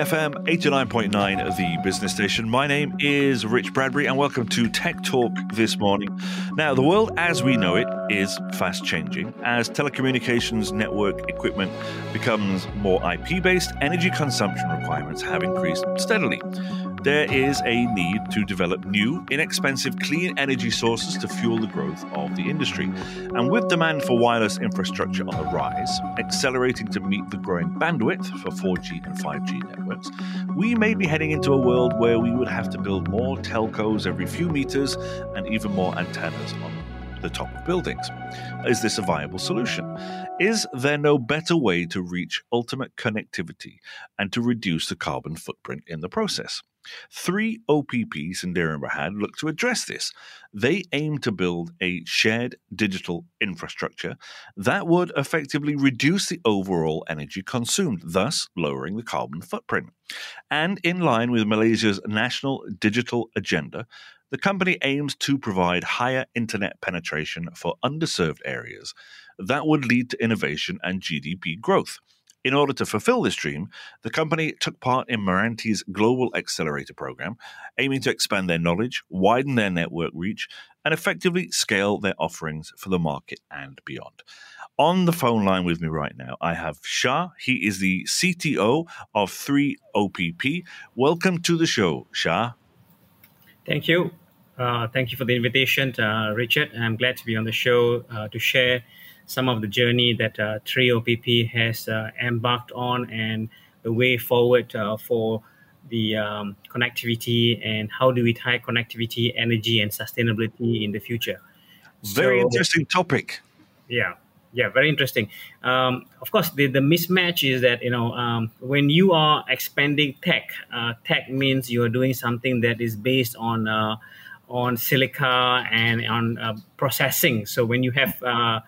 BFM 89.9, the business station. My name is Rich Bradbury, and welcome to Tech Talk this morning. Now, the world as we know it is fast changing. As telecommunications network equipment becomes more IP based, energy consumption requirements have increased steadily there is a need to develop new, inexpensive, clean energy sources to fuel the growth of the industry. And with demand for wireless infrastructure on the rise, accelerating to meet the growing bandwidth for 4G and 5G networks, we may be heading into a world where we would have to build more telcos every few meters and even more antennas on the top of buildings. Is this a viable solution? Is there no better way to reach ultimate connectivity and to reduce the carbon footprint in the process? Three OPP Sendirian Berhad look to address this. They aim to build a shared digital infrastructure that would effectively reduce the overall energy consumed, thus lowering the carbon footprint. And in line with Malaysia's national digital agenda, the company aims to provide higher internet penetration for underserved areas that would lead to innovation and GDP growth. In order to fulfill this dream, the company took part in MRANTI's Global Accelerator program, aiming to expand their knowledge, widen their network reach, and effectively scale their offerings for the market and beyond. On the phone line with me right now, I have Shah. He is the CTO of 3OPP. Welcome to the show, Shah. Thank you. Uh, thank you for the invitation, uh, Richard. I'm glad to be on the show uh, to share some of the journey that uh, 3OPP has uh, embarked on and the way forward uh, for the um, connectivity and how do we tie connectivity, energy, and sustainability in the future. Very so, interesting topic. Yeah, yeah, very interesting. Um, of course, the, the mismatch is that you know um, when you are expanding tech, uh, tech means you are doing something that is based on uh, on silica and on uh, processing. So when you have uh,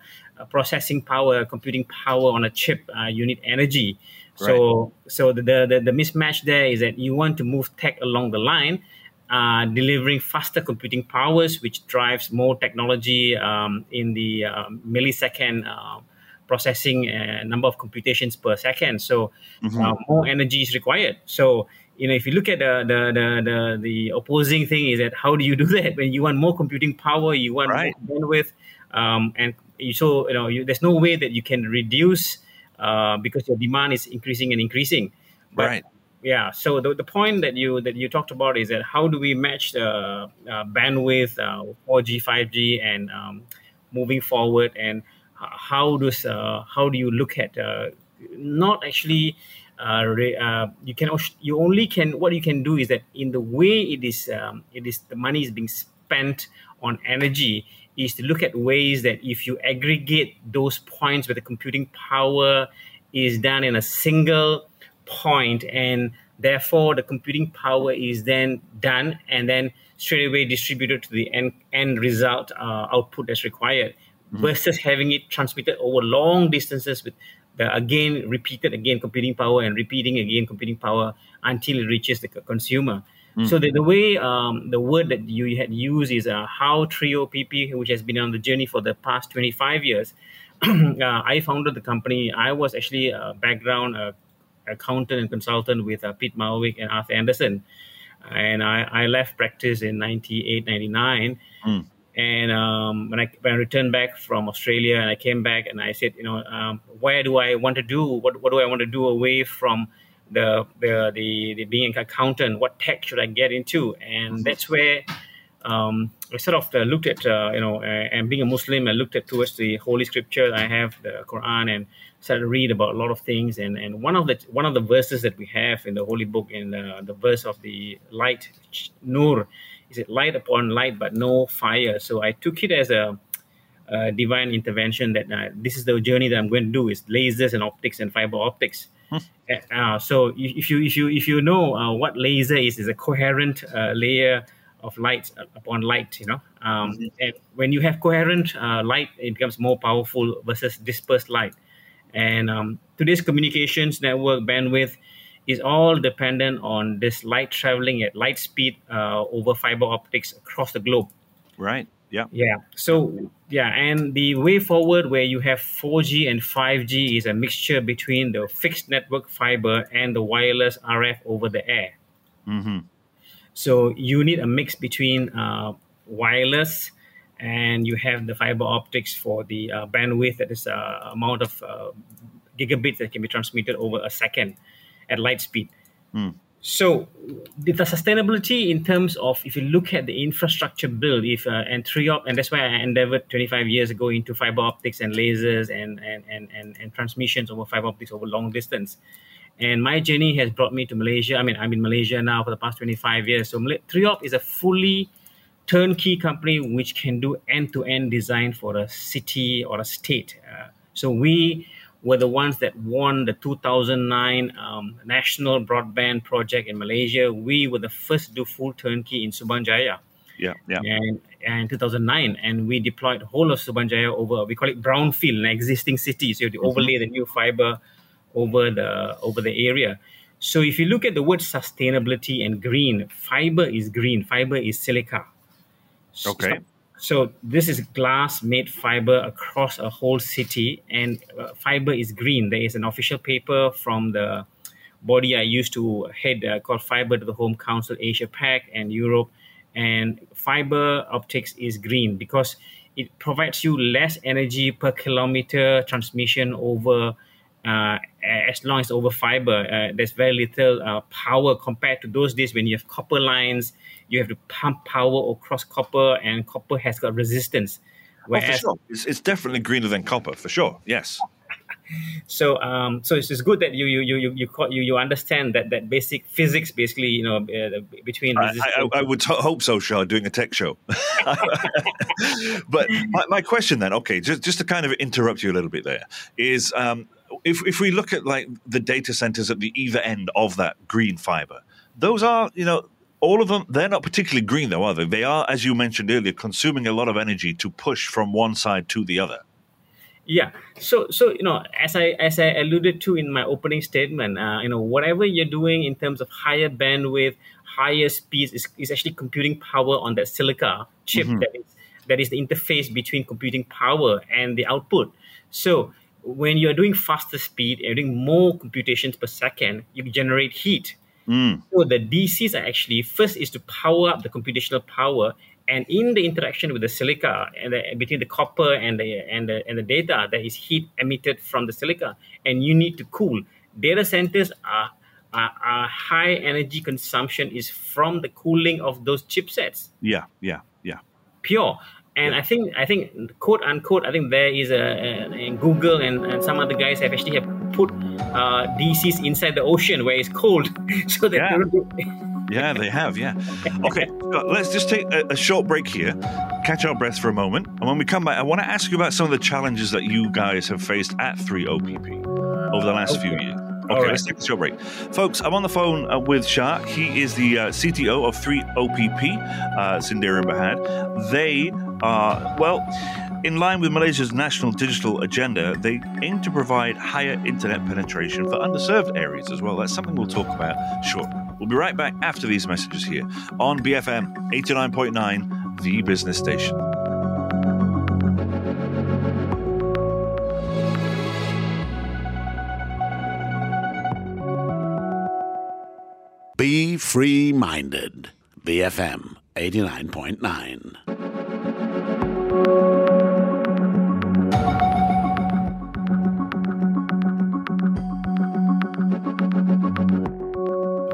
processing power, computing power on a chip, uh, you need energy. Right. So, so the, the, the mismatch there is that you want to move tech along the line, uh, delivering faster computing powers, which drives more technology um, in the uh, millisecond uh, processing uh, number of computations per second. So, mm-hmm. Uh, more energy is required. So, you know, if you look at the, the the, the the opposing thing is that how do you do that when you want more computing power, you want right. more bandwidth, um, and you so you know you, there's no way that you can reduce uh, because your demand is increasing and increasing. But, right. Yeah. So the, the point that you that you talked about is that how do we match the uh, bandwidth, uh, 4G, 5G, and um, moving forward, and how does uh, how do you look at uh, not actually uh, re, uh, you can you only can what you can do is that in the way it is um, it is the money is being spent on energy is to look at ways that if you aggregate those points where the computing power is done in a single point and therefore the computing power is then done and then straight away distributed to the end, end result uh, output that's required mm-hmm. versus having it transmitted over long distances with the again repeated again computing power and repeating again computing power until it reaches the consumer Mm. So the, the way um, the word that you had used is uh, how Trio PP, which has been on the journey for the past 25 years. uh, I founded the company. I was actually a background uh, accountant and consultant with uh, Peat Marwick and Arthur Andersen. And I, I left practice in 98, 99. Mm. And um, when I when I returned back from Australia and I came back and I said, you know, um, where do I want to do? What what do I want to do away from the, the the the, being an accountant, what tech should I get into? And mm-hmm. that's where um, I sort of uh, looked at uh, you know, uh, and being a Muslim, I looked at towards the Holy Scripture. I have the Quran and started to read about a lot of things. And and one of the one of the verses that we have in the Holy Book, in the, the verse of the light, Nur, is it light upon light but no fire. So I took it as a divine intervention that uh, this is the journey that I'm going to do is lasers and optics and fiber optics. Uh, so if you if you if you know uh, what laser is, is a coherent uh, layer of light upon light. You know, um, mm-hmm. and when you have coherent uh, light, it becomes more powerful versus dispersed light. And um, today's communications network bandwidth is all dependent on this light traveling at light speed uh, over fiber optics across the globe. Right. Yeah. Yeah. So yeah, and the way forward where you have 4G and 5G is a mixture between the fixed network fiber and the wireless RF over the air. Mm-hmm. So you need a mix between uh, wireless and you have the fiber optics for the uh, bandwidth that is uh, amount of uh, gigabits that can be transmitted over a second at light speed. Mm. So the sustainability in terms of if you look at the infrastructure build, if uh, and Triop, and that's why I endeavored 25 years ago into fiber optics and lasers and and, and, and, and transmissions over fiber optics over long distance. And my journey has brought me to Malaysia. I mean, I'm in Malaysia now for the past 25 years. So three Triop is a fully turnkey company which can do end-to-end design for a city or a state. Uh, so we were the ones that won the 2009 um, national broadband project in Malaysia. We were the first to do full turnkey in Subang Jaya. Yeah, yeah. And, and in 2009, and we deployed the whole of Subang Jaya over we call it brownfield, an existing city. So you have to mm-hmm. overlay the new fiber over the over the area. So if you look at the word sustainability and green, fiber is green, fiber is silica. Okay. So, so this is glass made fiber across a whole city, and uh, fiber is green. There is an official paper from the body I used to head uh, called Fiber to the Home Council Asia Pac and Europe, and fiber optics is green because it provides you less energy per kilometer transmission over uh, as long as over fiber, uh, there's very little uh, power compared to those days when you have copper lines, you have to pump power across copper, and copper has got resistance. Whereas, oh, for sure. It's, it's definitely greener than copper, for sure. Yes. so um, so it's, it's good that you you you you you you understand that that basic physics basically you know uh, between I, I, I, would t- hope so Shah doing a tech show but my, my, question then okay just just to kind of interrupt you a little bit there is um, if if we look at like the data centers at the either end of that green fiber, those are you know all of them they're not particularly green though, are they? They are, as you mentioned earlier, consuming a lot of energy to push from one side to the other. Yeah. So so you know, as I as I alluded to in my opening statement, uh, you know, whatever you're doing in terms of higher bandwidth, higher speeds is, is actually computing power on that silica chip mm-hmm. that is that is the interface between computing power and the output. So when you're doing faster speed, you're doing more computations per second, you generate heat. Mm. So the DCs are actually first is to power up the computational power, and in the interaction with the silica and the, between the copper and the and the and the data, there is heat emitted from the silica, and you need to cool. Data centers are, are, high energy consumption is from the cooling of those chipsets. Yeah, yeah, yeah. Pure and I think I think quote unquote I think there is a, a, a Google and, and some other guys have actually have put uh, DCs inside the ocean where it's cold so that yeah. yeah they have yeah okay let's just take a, a, short break here catch our breath for a moment and when we come back I want to ask you about some of the challenges that you guys have faced at 3OPP over the last okay. few years Okay, right. let's take a short break. Folks, I'm on the phone uh, with Shah. He is the uh, CTO of 3OPP, uh, Sendirian Berhad. They are, well, in line with Malaysia's national digital agenda, they aim to provide higher internet penetration for underserved areas as well. That's something we'll talk about shortly. We'll be right back after these messages here on BFM 89.9, the business station. Free minded. BFM 89.9.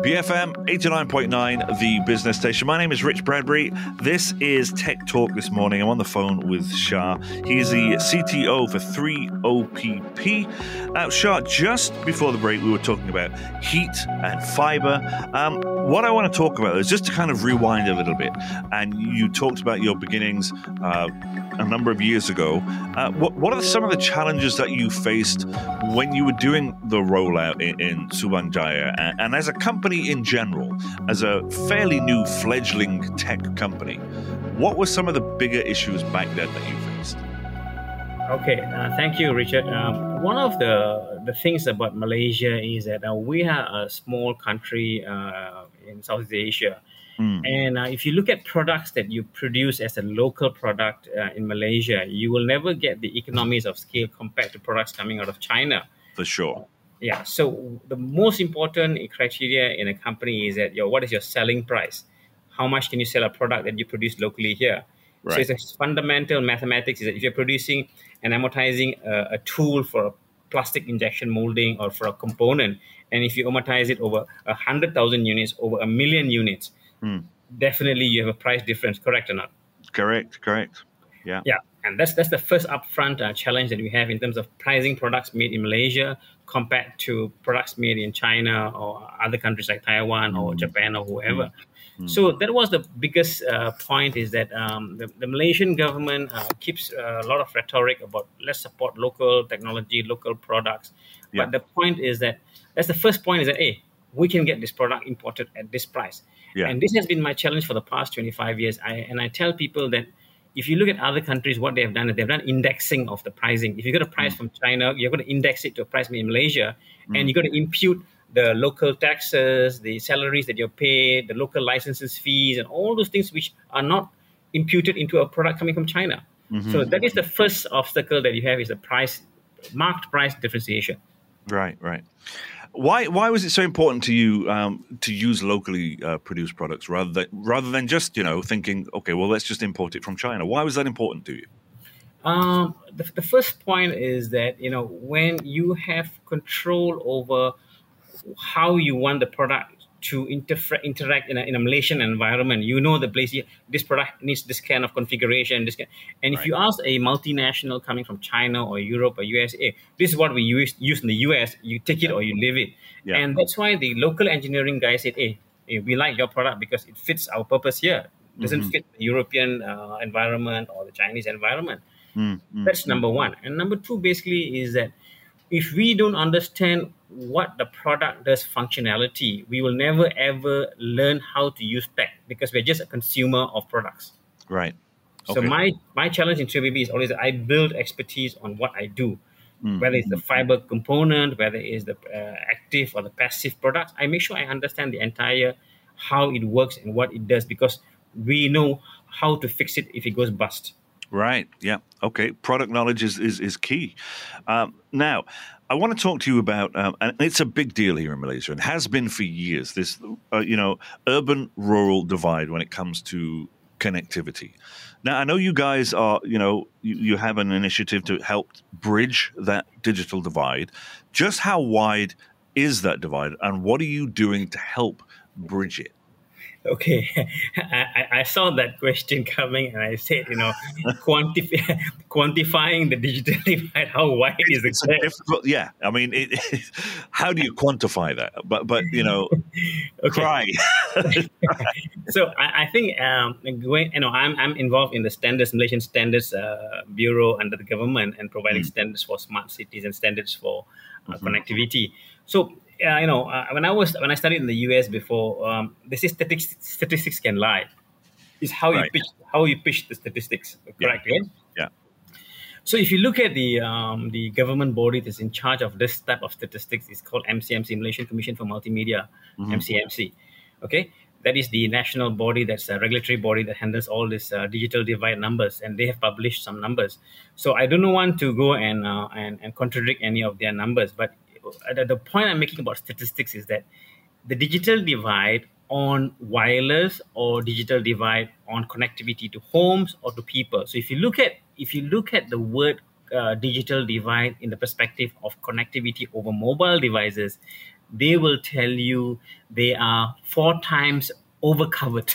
BFM 89.9, the business station. My name is Rich Bradbury. This is Tech Talk this morning. I'm on the phone with Shah. He's the CTO for 3OPP. Now, Shah, just before the break, we were talking about heat and fiber. Um, what I want to talk about is just to kind of rewind a little bit. And you talked about your beginnings uh, a number of years ago. Uh, what, what are some of the challenges that you faced when you were doing the rollout in, in Subang Jaya? And, and as a company, in general, as a fairly new fledgling tech company, what were some of the bigger issues back then that you faced? Okay, uh, thank you, Richard. Um, one of the the things about Malaysia is that uh, we are a small country uh, in Southeast Asia, Mm. and uh, if you look at products that you produce as a local product uh, in Malaysia, you will never get the economies of scale compared to products coming out of China. For sure. Yeah. So the most important criteria in a company is that your what is your selling price? How much can you sell a product that you produce locally here? So it's a fundamental mathematics is that if you're producing and amortizing a, a tool for a plastic injection molding or for a component, and if you amortize it over a hundred thousand units, over a million units, Hmm. definitely you have a price difference. Correct or not? Correct. Correct. Yeah. Yeah, and that's that's the first upfront uh, challenge that we have in terms of pricing products made in Malaysia compared to products made in China or other countries like Taiwan or Japan or whoever. So that was the biggest uh, point is that um, the, the Malaysian government uh, keeps a lot of rhetoric about let's support local technology, local products. Yeah. But the point is that that's the first point is that hey, we can get this product imported at this price. Yeah. And this has been my challenge for the past 25 years. I, and I tell people that if you look at other countries, what they have done is they've done indexing of the pricing. If you got a price mm. from China, you're going to index it to a price made in Malaysia, mm. and you're going to impute the local taxes, the salaries that you're paid, the local licenses fees, and all those things which are not imputed into a product coming from China. Mm-hmm. So that is the first obstacle that you have is the price, marked price differentiation. Right. Right. Why? Why was it so important to you um, to use locally uh, produced products rather than rather than just you know thinking, okay, well, let's just import it from China? Why was that important to you? Um, the, the first point is that you know when you have control over how you want the product to interact in a, in a Malaysian environment, you know the place this product needs this kind of configuration. This kind, and if you ask a multinational coming from China or Europe or USA, this is what we use use in the US. You take it or you leave it, Yeah. and that's why the local engineering guy said, "Hey, hey, we like your product because it fits our purpose here. It doesn't fit the European uh, environment or the Chinese environment." Mm, mm, That's number one. And number two, basically, is that if we don't understand what the product does functionality, we will never ever learn how to use tech because we're just a consumer of products. right. So my my challenge in 3BB is always that I build expertise on what I do, whether it's the fiber component, whether it's the uh, active or the passive products. I make sure I understand the entire how it works and what it does because we know how to fix it if it goes bust. Right. Yeah. Okay. Product knowledge is is, is key. Um, now, I want to talk to you about, um, and it's a big deal here in Malaysia, and has been for years. This, uh, you know, urban-rural divide when it comes to connectivity. Now, I know you guys are, you know, you, you have an initiative to help bridge that digital divide. Just how wide is that divide, and what are you doing to help bridge it? Okay, I, I- saw that question coming, and I said, you know, quantify, quantifying the digital divide. How wide is the It's a gap? difficult, yeah. I mean, it, how do you quantify that? But but you know, cry. so I, I think um, going, you know, I'm, I'm involved in the standards, Malaysian Standards uh, Bureau under the government and providing standards for smart cities and standards for uh, connectivity. So uh, you know, uh, when I was when I studied in the US before, um, they say statistics, statistics can lie. Is how you pitch how you pitch the statistics, correct? Yes? Yeah. So if you look at the um, the government body that's in charge of this type of statistics, it's called MCMC, Malaysian Commission for Multimedia, MCMC. Okay, that is the national body that's a regulatory body that handles all this uh, digital divide numbers, and they have published some numbers. So I don't want to go and uh, and, and contradict any of their numbers, but the, the point I'm making about statistics is that the digital divide on wireless or digital divide on connectivity to homes or to people. So if you look at if you look at the word uh, digital divide in the perspective of connectivity over mobile devices, they will tell you they are four times overcovered.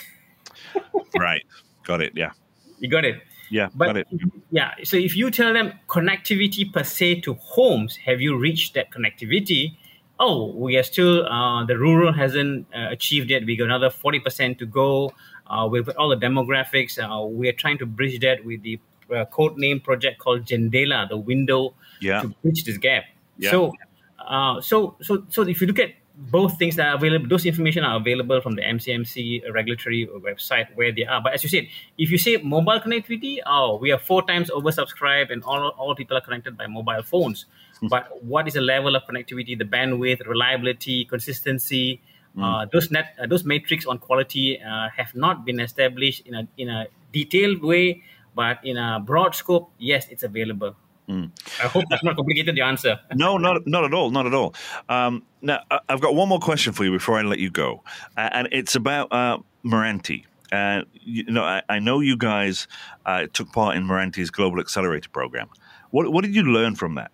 right. Got it. Yeah. you got it. Yeah. But got yeah, so if you tell them connectivity per se to homes, have you reached that connectivity? Oh, we are still uh, the rural hasn't uh, achieved yet. We got another forty percent to go. Uh, with all the demographics, uh, we are trying to bridge that with the uh, code name project called Jendela, the window Yeah. to bridge this gap. Yeah. So, uh, so, so, so if you look at both things that are available, those information are available from the MCMC regulatory website where they are. But as you said, if you say mobile connectivity, oh, we are four times oversubscribed and all, all people are connected by mobile phones. but what is the level of connectivity, the bandwidth, reliability, consistency? Uh, those net, uh, those metrics on quality uh, have not been established in a in a detailed way, but in a broad scope, yes, it's available. I hope that's not complicated the answer. no, not not at all, not at all. Um, now, I've got one more question for you before I let you go, uh, and it's about uh, MRANTI. Uh, you know, I, I know you guys uh, took part in MRANTI's Global Accelerator program. What what did you learn from that?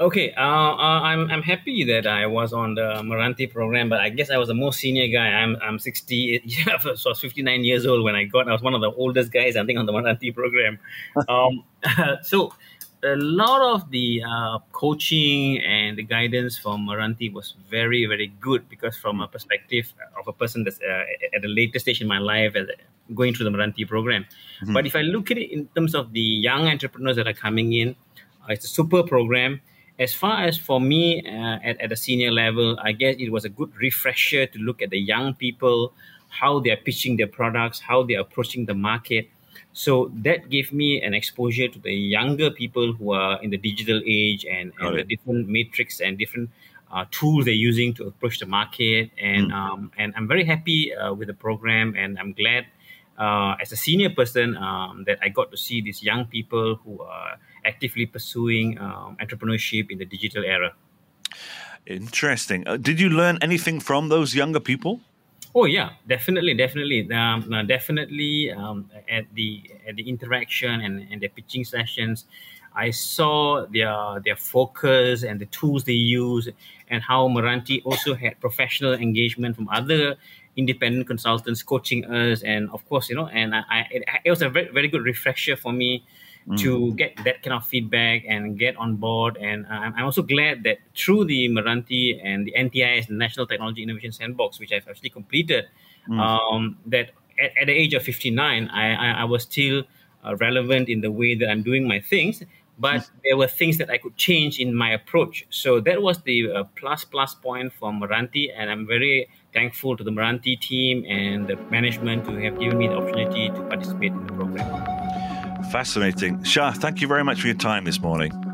Okay, uh, uh, I'm I'm happy that I was on the MRANTI program, but I guess I was the most senior guy. I'm I'm 60, yeah, so I was 59 years old when I got. I was one of the oldest guys, I think, on the MRANTI program. Um, so a lot of the uh, coaching and the guidance from MRANTI was very very good because from a perspective of a person that's uh, at a later stage in my life as going through the MRANTI program. But if I look at it in terms of the young entrepreneurs that are coming in, uh, it's a super program as far as for me uh, at, at a senior level, I guess it was a good refresher to look at the young people, how they're pitching their products, how they're approaching the market. So that gave me an exposure to the younger people who are in the digital age and, and the different metrics and different uh, tools they're using to approach the market. And um, and I'm very happy uh, with the program, and I'm glad uh, as a senior person um, that I got to see these young people who are actively pursuing um, entrepreneurship in the digital era. Interesting. Uh, did you learn anything from those younger people? Oh yeah, definitely, definitely, um, definitely. Um, at the at the interaction and, and the pitching sessions, I saw their their focus and the tools they use, and how MRANTI also had professional engagement from other independent consultants coaching us, and of course, you know, and I, I it, it was a very very good refresher for me to get that kind of feedback and get on board. And I'm I'm also glad that through the MRANTI and the NTIS, the National Technology Innovation Sandbox, which I've actually completed, um, that at, at the age of 59, I, I, I was still uh, relevant in the way that I'm doing my things. But there were things that I could change in my approach. So that was the uh, plus plus point for MRANTI, and I'm very thankful to the MRANTI team and the management to have given me the opportunity to participate in the program. Fascinating. Shah, thank you very much for your time this morning.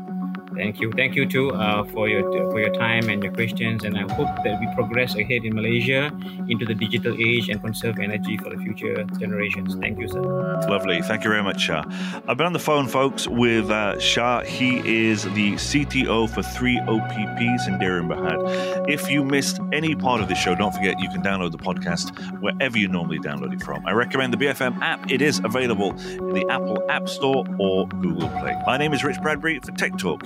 Thank you, thank you too uh, for your for your time and your questions, and I hope that we progress ahead in Malaysia into the digital age and conserve energy for the future generations. Thank you, sir. Lovely. Thank you very much, Shah. I've been on the phone, folks, with uh, Shah. He is the CTO for 3OPPs in Deir Bahad. If you missed any part of the show, don't forget you can download the podcast wherever you normally download it from. I recommend the BFM app. It is available in the Apple App Store or Google Play. My name is Rich Bradbury for Tech Talk